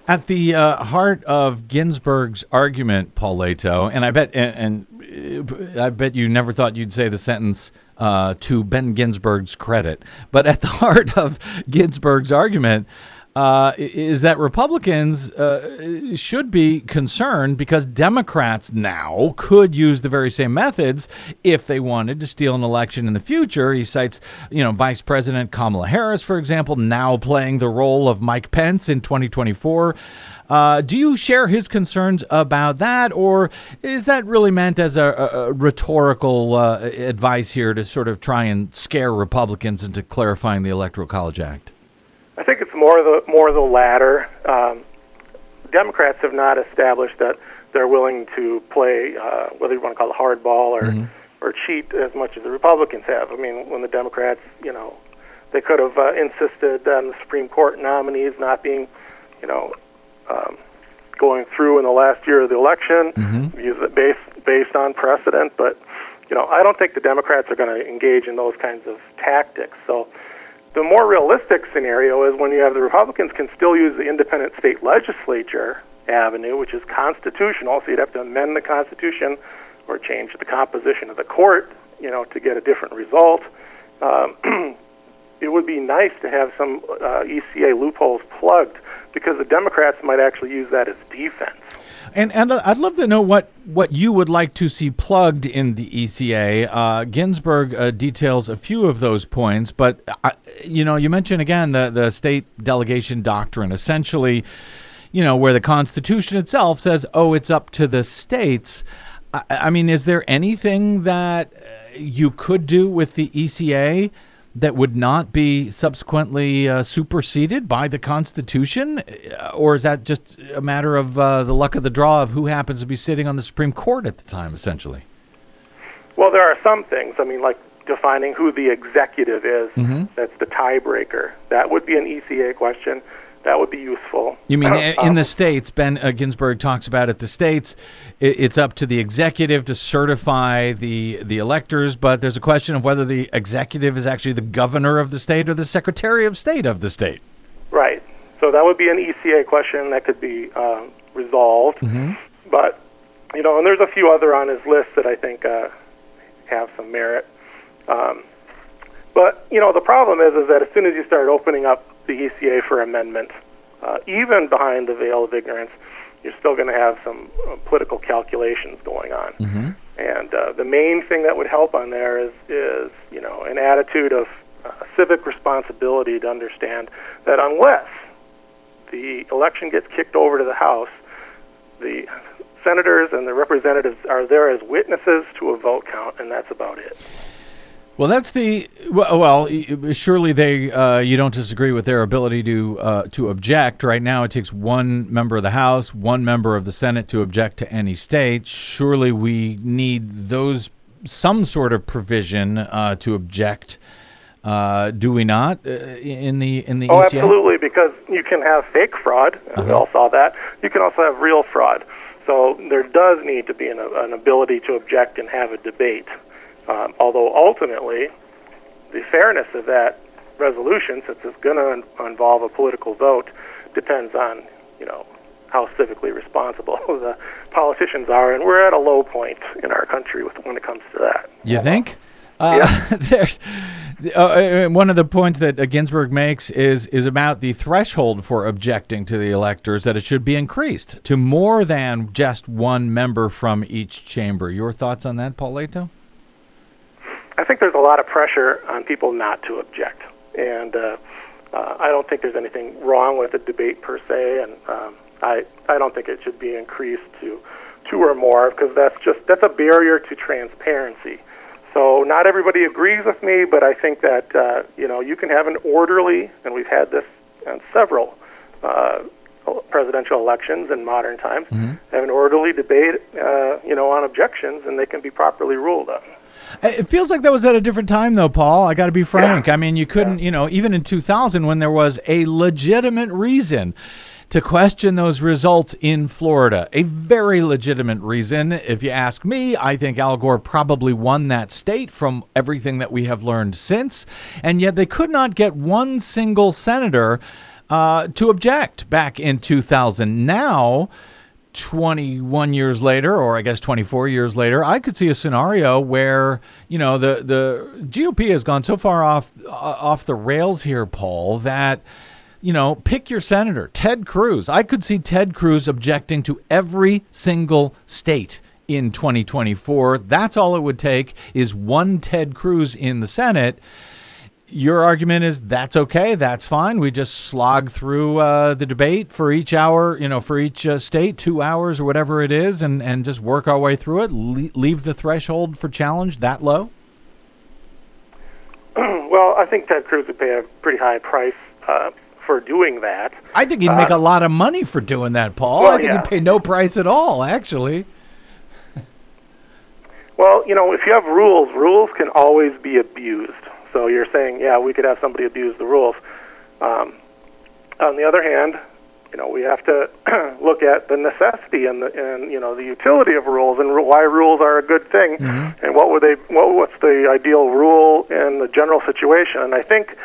Speaker 2: At the uh, heart of Ginsberg's argument, Paul Lehto, and I bet, and, and I bet you never thought you'd say the sentence uh, to Ben Ginsberg's credit, but at the heart of Ginsberg's argument uh, is that Republicans uh, should be concerned because Democrats now could use the very same methods if they wanted to steal an election in the future. He cites, you know, Vice President Kamala Harris, for example, now playing the role of Mike Pence in 2024. Uh, do you share his concerns about that, or is that really meant as a, a rhetorical uh, advice here to sort of try and scare Republicans into clarifying the Electoral College Act?
Speaker 6: I think it's more the more the latter. Um, Democrats have not established that they're willing to play, uh, whether you want to call it hardball or
Speaker 2: Mm-hmm.
Speaker 6: or cheat as much as the Republicans have. I mean, when the Democrats, you know, they could have uh, insisted on the Supreme Court nominees not being, you know, um, going through in the last year of the election, use it based based on precedent. But you know, I don't think the Democrats are going to engage in those kinds of tactics. So the more realistic scenario is when you have the Republicans can still use the independent state legislature avenue, which is constitutional. So you'd have to amend the Constitution or change the composition of the court, you know, to get a different result. Um, it would be nice to have some uh, ECA loopholes plugged because the Democrats might actually use that as defense.
Speaker 2: And and I'd love to know what, what you would like to see plugged in the ECA. Uh, Ginsberg uh, details a few of those points, but uh, you know, you mentioned again the the state delegation doctrine, essentially, you know, where the Constitution itself says, "Oh, it's up to the states." I, I mean, is there anything that uh, you could do with the ECA? That would not be subsequently uh, superseded by the Constitution? Uh, Or is that just a matter of uh, the luck of the draw of who happens to be sitting on the Supreme Court at the time, essentially?
Speaker 6: Well, there are some things. I mean, like defining who the executive is. That's the tiebreaker. That would be an ECA question. That would be useful.
Speaker 2: You mean
Speaker 6: Uh,
Speaker 2: i-
Speaker 6: um,
Speaker 2: in the states? Ben uh, Ginsberg talks about it. The states, i it's up to the executive to certify the the electors, but there's a question of whether the executive is actually the governor of the state or the secretary of state of the state.
Speaker 6: Right. So that would be an ECA question that could be uh, resolved. But, you know, and there's a few other on his list that I think uh, have some merit. Um, but, you know, the problem is, is that as soon as you start opening up the ECA for amendment, uh, even behind the veil of ignorance, you're still going to have some uh, political calculations going on. And uh, the main thing that would help on there is, is you know, an attitude of uh, civic responsibility to understand that unless the election gets kicked over to the House, the senators and the representatives are there as witnesses to a vote count, and that's about it.
Speaker 2: Well, that's the well. surely they uh, you don't disagree with their ability to uh, to object. Right now, it takes one member of the House, one member of the Senate to object to any state. Surely we need those some sort of provision uh, to object. Uh, do we not uh, in the in the
Speaker 6: Oh,
Speaker 2: ECA?
Speaker 6: absolutely, because you can have fake fraud, and we all saw that. You can also have real fraud. So there does need to be an, an ability to object and have a debate. Um, although ultimately, the fairness of that resolution, since it's going to involve a political vote, depends on you know how civically responsible the politicians are, and we're at a low point in our country with, when it comes to that.
Speaker 2: You think? Uh, there's uh, uh, one of the points that uh, Ginsberg makes is is about the threshold for objecting to the electors that it should be increased to more than just one member from each chamber. Your thoughts on that, Paul Lehto?
Speaker 6: I think there's a lot of pressure on people not to object, and uh, uh, I don't think there's anything wrong with a debate per se, and um, I I don't think it should be increased to two or more because that's just that's a barrier to transparency. So not everybody agrees with me, but I think that uh, you know you can have an orderly, and we've had this on several uh, presidential elections in modern times. Have an orderly debate, uh, you know, on objections, and they can be properly ruled on.
Speaker 2: It feels like that was at a different time, though, Paul. I got to be frank. I mean, you couldn't, you know, even in 2000 when there was a legitimate reason to question those results in Florida, a very legitimate reason. If you ask me, I think Al Gore probably won that state from everything that we have learned since. And yet they could not get one single senator uh, to object back in 2000. Now, 21 years later, or I guess 24 years later, I could see a scenario where you know the the GOP has gone so far off uh, off the rails here, Paul, that you know, pick your senator, Ted Cruz. I could see Ted Cruz objecting to every single state in 2024. That's all it would take is one Ted Cruz in the Senate. Your argument is that's okay, that's fine. We just slog through uh, the debate for each hour, you know, for each uh, state, two hours or whatever it is, and, and just work our way through it. Le- leave the threshold for challenge that low.
Speaker 6: well, I think Ted Cruz would pay a pretty high price uh, for doing that.
Speaker 2: I think he'd make a lot of money for doing that, Paul.
Speaker 6: well,
Speaker 2: I think
Speaker 6: yeah.
Speaker 2: he'd pay no price at all, actually.
Speaker 6: Well, you know, if you have rules, rules can always be abused. So you're saying, yeah, we could have somebody abuse the rules. Um, on the other hand, you know, we have to look at the necessity and the and you know the utility of rules and why rules are a good thing, and what would they what what's the ideal rule in the general situation. And I think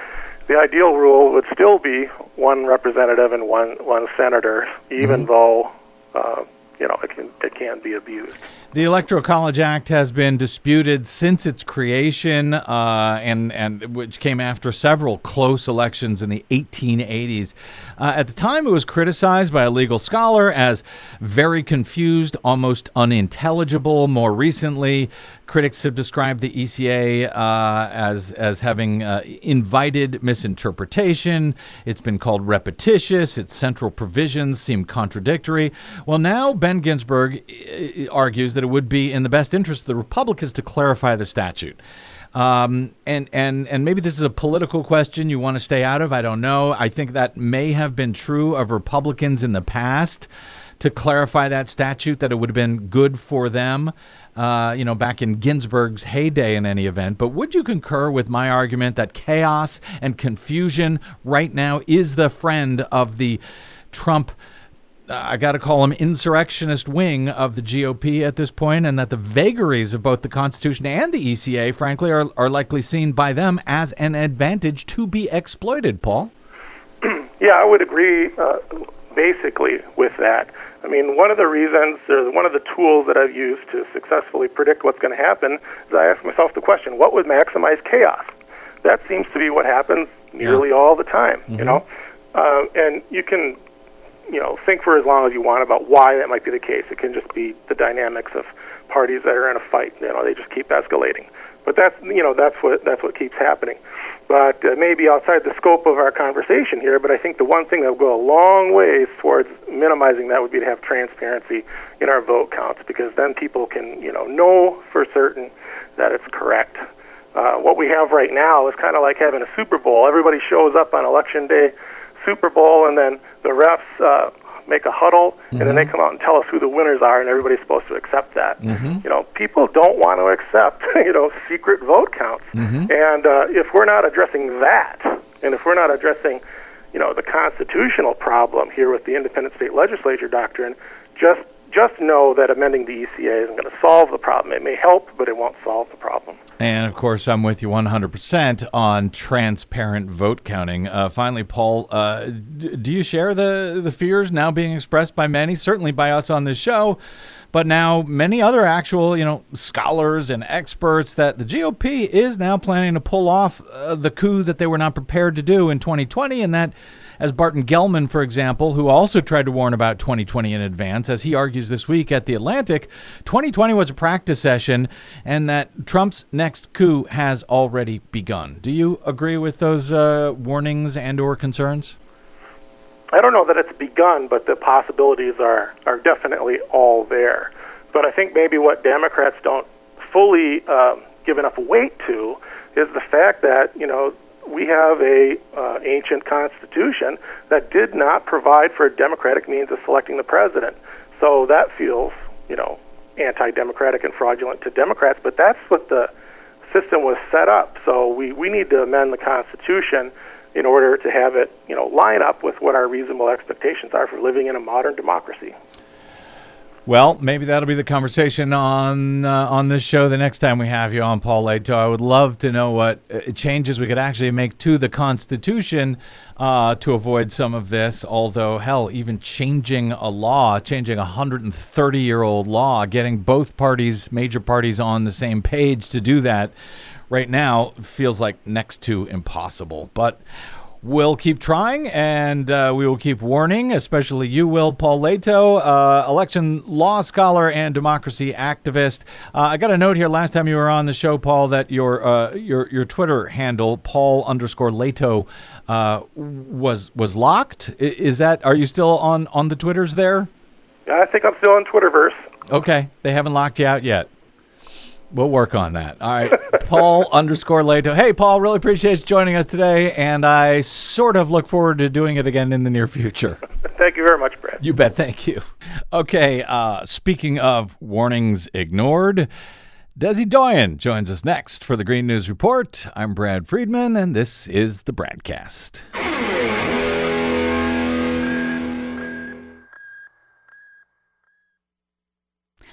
Speaker 6: the ideal rule would still be one representative and one one senator, even though uh, you know it can it can be abused.
Speaker 2: The Electoral College Act has been disputed since its creation, uh, and and which came after several close elections in the 1880s. Uh, at the time, it was criticized by a legal scholar as very confused, almost unintelligible. More recently, critics have described the ECA uh, as as having uh, invited misinterpretation. It's been called repetitious. Its central provisions seem contradictory. Well, now Ben Ginsberg uh, argues that it would be in the best interest of the Republicans to clarify the statute. Um, and and and maybe this is a political question you want to stay out of. I don't know. I think that may have been true of Republicans in the past to clarify that statute that it would have been good for them. Uh, you know, back in Ginsberg's heyday, in any event. But would you concur with my argument that chaos and confusion right now is the friend of the Trump? I got to call him insurrectionist wing of the GOP at this point, and that the vagaries of both the Constitution and the ECA, frankly, are, are likely seen by them as an advantage to be exploited, Paul.
Speaker 6: Yeah, I would agree uh, basically with that. I mean, one of the reasons, or one of the tools that I've used to successfully predict what's going to happen is I ask myself the question, what would maximize chaos? That seems to be what happens nearly all the time, you know? Uh, and you can, you know, think for as long as you want about why that might be the case. It can just be the dynamics of parties that are in a fight. You know, they just keep escalating. But that's, you know, that's what that's what keeps happening. But uh, maybe outside the scope of our conversation here, but I think the one thing that would go a long ways towards minimizing that would be to have transparency in our vote counts, because then people can, you know, know for certain that it's correct. Uh, what we have right now is kind of like having a Super Bowl. Everybody shows up on election day, Super Bowl, and then the refs uh, make a huddle, and then they come out and tell us who the winners are, and everybody's supposed to accept that. You know, people don't want to accept, you know, secret vote counts. And uh, if we're not addressing that, and if we're not addressing, you know, the constitutional problem here with the independent state legislature doctrine, just just know that amending the ECA isn't going to solve the problem. It may help, but it won't solve the problem.
Speaker 2: And of course, I'm with you 100% on transparent vote counting. Uh, finally, Paul, uh, d- do you share the, the fears now being expressed by many, certainly by us on this show, but now many other actual, you know, scholars and experts that the GOP is now planning to pull off uh, the coup that they were not prepared to do in 2020, and that as Barton Gellman, for example, who also tried to warn about 2020 in advance, as he argues this week at The Atlantic, 2020 was a practice session and that Trump's next coup has already begun. Do you agree with those uh, warnings and or concerns?
Speaker 6: I don't know that it's begun, but the possibilities are are definitely all there. But I think maybe what Democrats don't fully um, give enough weight to is the fact that you know we have a uh, ancient constitution that did not provide for a democratic means of selecting the president. So that feels you know anti-democratic and fraudulent to Democrats. But that's what the system was set up. So we we need to amend the constitution in order to have it, you know, line up with what our reasonable expectations are for living in a modern democracy.
Speaker 2: Well, maybe that'll be the conversation on uh, on this show the next time we have you on, Paul Lehto. I would love to know what uh, changes we could actually make to the Constitution uh, to avoid some of this. Although, hell, even changing a law, changing a 130 year old law, getting both parties, major parties, on the same page to do that right now feels like next to impossible. But We'll keep trying and uh, we will keep warning, especially you, Will. Paul Lehto, uh, election law scholar and democracy activist. Uh, I got a note here last time you were on the show, Paul, that your uh, your your Twitter handle, Paul underscore Lehto, uh, was was locked. Is that? Are you still on on the Twitters there?
Speaker 6: I think I'm still on Twitterverse.
Speaker 2: Okay, they haven't locked you out yet. We'll work on that. All right, Paul underscore Lehto. Hey, Paul, really appreciate you joining us today, and I sort of look forward to doing it again in the near future.
Speaker 6: Thank you very much, Brad.
Speaker 2: You bet. Thank you. Okay, uh, speaking of warnings ignored, Desi Doyen joins us next for the Green News Report. I'm Brad Friedman, and this is the Bradcast.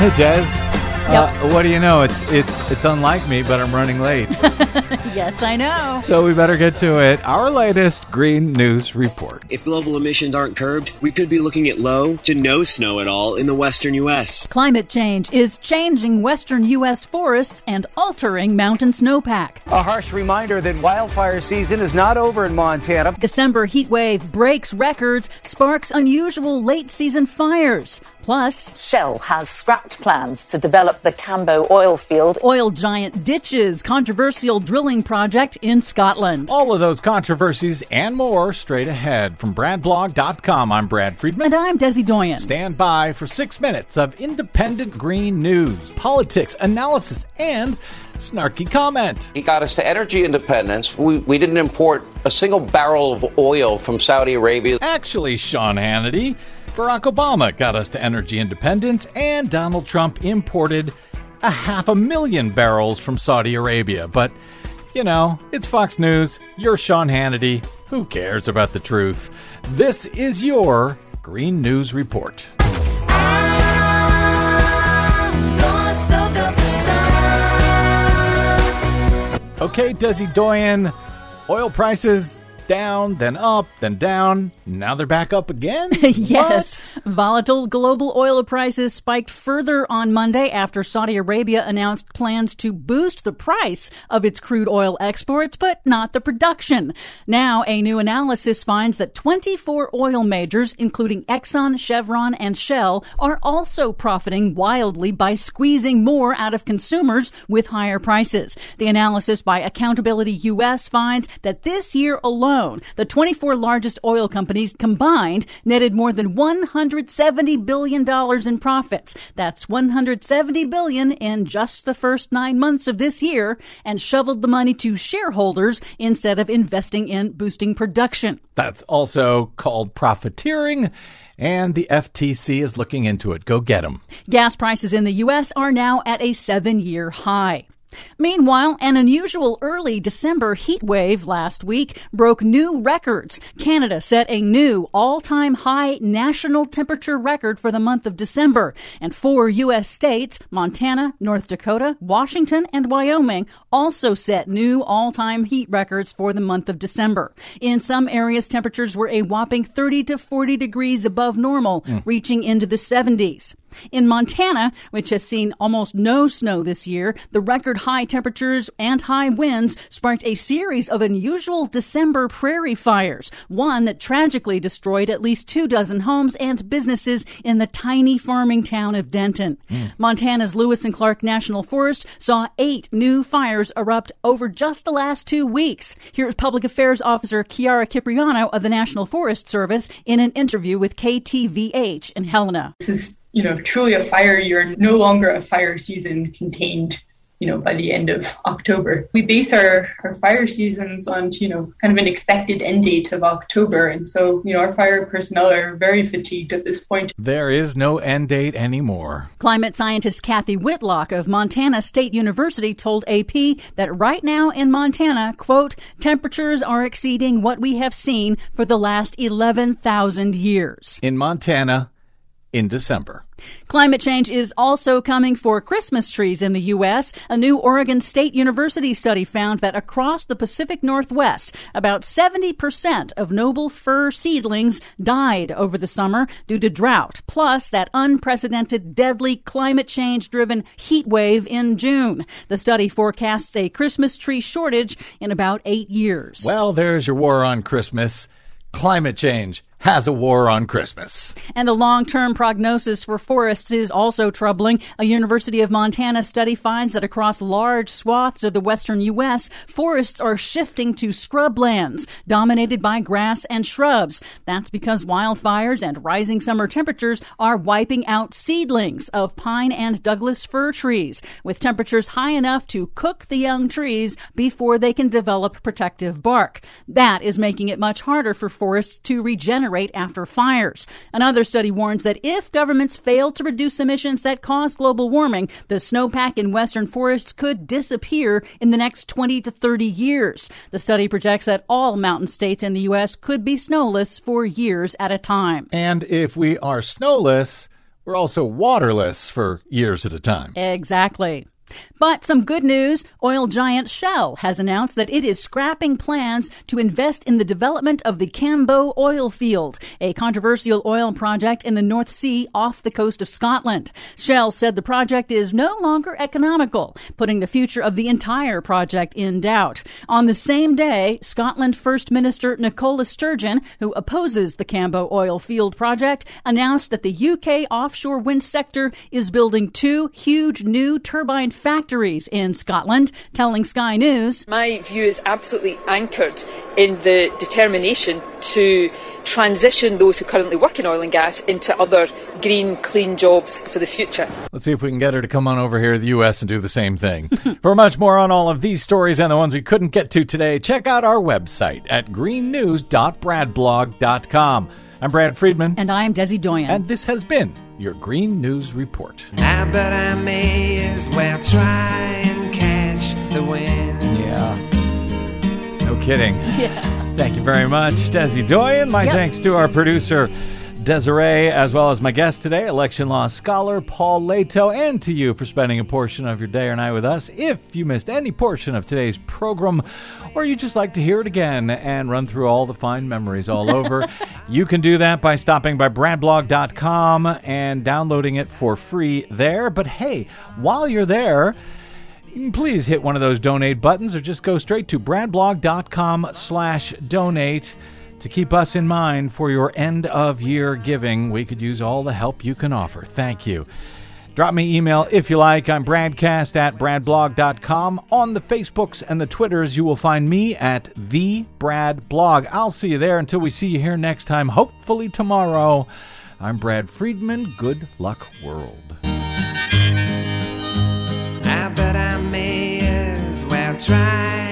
Speaker 2: Hey, Des. Uh, what do you know? It's it's it's unlike me, but I'm running late.
Speaker 4: Yes, I know.
Speaker 2: so we better get to it. Our latest Green News Report.
Speaker 7: If global emissions aren't curbed, we could be looking at low to no snow at all in the western U.S.
Speaker 4: Climate change is changing western U.S. forests and altering mountain snowpack.
Speaker 8: A harsh reminder that wildfire season is not over in Montana.
Speaker 4: December heat wave breaks records, sparks unusual late season fires. Plus,
Speaker 9: Shell has scrapped plans to develop the Cambo oil field.
Speaker 4: oil giant ditches controversial drilling project in Scotland.
Speaker 2: All of those controversies and more straight ahead from BradBlog.com. I'm Brad Friedman.
Speaker 4: And I'm Desi Doyen.
Speaker 2: Stand by for six minutes of independent green news, politics, analysis, and snarky comment.
Speaker 10: He got us to energy independence. We, we didn't import a single barrel of oil from Saudi Arabia.
Speaker 2: Actually, Sean Hannity, Barack Obama got us to energy independence, and Donald Trump imported a half a million barrels from Saudi Arabia. But, you know, it's Fox News. You're Sean Hannity. Who cares about the truth? This is your Green News Report. Okay, Desi Doyen, oil prices down, then up, then down. Now they're back up again?
Speaker 4: yes. Volatile global oil prices spiked further on Monday after Saudi Arabia announced plans to boost the price of its crude oil exports, but not the production. Now, a new analysis finds that 24 oil majors, including Exxon, Chevron, and Shell, are also profiting wildly by squeezing more out of consumers with higher prices. The analysis by Accountability US finds that this year alone, the 24 largest oil companies combined netted more than 170 billion dollars in profits. That's 170 billion in just the first 9 months of this year and shoveled the money to shareholders instead of investing in boosting production.
Speaker 2: That's also called profiteering, and the FTC is looking into it. Go get them.
Speaker 4: Gas prices in the U.S. are now at a seven year high. Meanwhile, an unusual early December heat wave last week broke new records. Canada set a new all time high national temperature record for the month of December. And four U.S. states, Montana, North Dakota, Washington, and Wyoming, also set new all time heat records for the month of December. In some areas, temperatures were a whopping 30 to 40 degrees above normal, hmm. reaching into the 70s. In Montana, which has seen almost no snow this year, the record high temperatures and high winds sparked a series of unusual December prairie fires, one that tragically destroyed at least two dozen homes and businesses in the tiny farming town of Denton. Hmm. Montana's Lewis and Clark National Forest saw eight new fires erupt over just the last two weeks. Here's Public Affairs Officer Chiara Cipriano of the National Forest Service in an interview with KTVH in Helena.
Speaker 11: This is, you know, truly a fire year, no longer a fire season contained you know, by the end of October. We base our, our fire seasons on, you know, kind of an expected end date of October. And so, you know, our fire personnel are very fatigued at this point.
Speaker 2: There is no end date anymore.
Speaker 4: Climate scientist Kathy Whitlock of Montana State University told AP that right now in Montana, quote, temperatures are exceeding what we have seen for the last 11,000 years.
Speaker 2: In Montana, in December.
Speaker 4: Climate change is also coming for Christmas trees in the U.S. A new Oregon State University study found that across the Pacific Northwest, about 70% of noble fir seedlings died over the summer due to drought, plus that unprecedented deadly climate change driven heat wave in June. The study forecasts a Christmas tree shortage in about eight years.
Speaker 2: Well, there's your war on Christmas. Climate change has a war on Christmas.
Speaker 4: And the long term prognosis for forests is also troubling. A University of Montana study finds that across large swaths of the western U.S., forests are shifting to scrublands dominated by grass and shrubs. That's because wildfires and rising summer temperatures are wiping out seedlings of pine and Douglas fir trees, with temperatures high enough to cook the young trees before they can develop protective bark. That is making it much harder for forests to regenerate after fires. Another study warns that if governments fail to reduce emissions that cause global warming, the snowpack in western forests could disappear in the next 20 to 30 years. The study projects that all mountain states in the U.S. could be snowless for years at a time.
Speaker 2: And if we are snowless, we're also waterless for years at a time.
Speaker 4: Exactly. But some good news oil giant Shell has announced that it is scrapping plans to invest in the development of the Cambo oil field, a controversial oil project in the North Sea off the coast of Scotland. Shell said the project is no longer economical, putting the future of the entire project in doubt. On the same day, Scotland First Minister Nicola Sturgeon, who opposes the Cambo oil field project, announced that the UK offshore wind sector is building two huge new turbine factories in Scotland, telling Sky News.
Speaker 12: My view is absolutely anchored in the determination to transition those who currently work in oil and gas into other green, clean jobs for the future.
Speaker 2: Let's see if we can get her to come on over here to the U.S. and do the same thing. for much more on all of these stories and the ones we couldn't get to today, check out our website at greennews.bradblog.com. I'm Brad Friedman.
Speaker 4: And I'm Desi Doyen.
Speaker 2: And this has been your Green News Report.
Speaker 3: I bet I may as well try and catch the wind.
Speaker 2: Yeah. No kidding.
Speaker 4: Yeah.
Speaker 2: Thank you very much, Desi Doyen. My
Speaker 4: Yep.
Speaker 2: thanks to our producer, Desiree, as well as my guest today, election law scholar Paul Lehto, and to you for spending a portion of your day or night with us. If you missed any portion of today's program, or you just like to hear it again and run through all the fine memories all over, you can do that by stopping by bradblog.com and downloading it for free there. But hey, while you're there, please hit one of those donate buttons or just go straight to bradblog.com slash donate to keep us in mind for your end of year giving we could use all the help you can offer. Thank you. Drop me email if you like. I'm bradcast at bradblog.com on the facebooks and the twitters you will find me at the brad blog. I'll see you there until we see you here next time hopefully tomorrow. I'm brad friedman. Good luck world.
Speaker 3: I bet I may as well try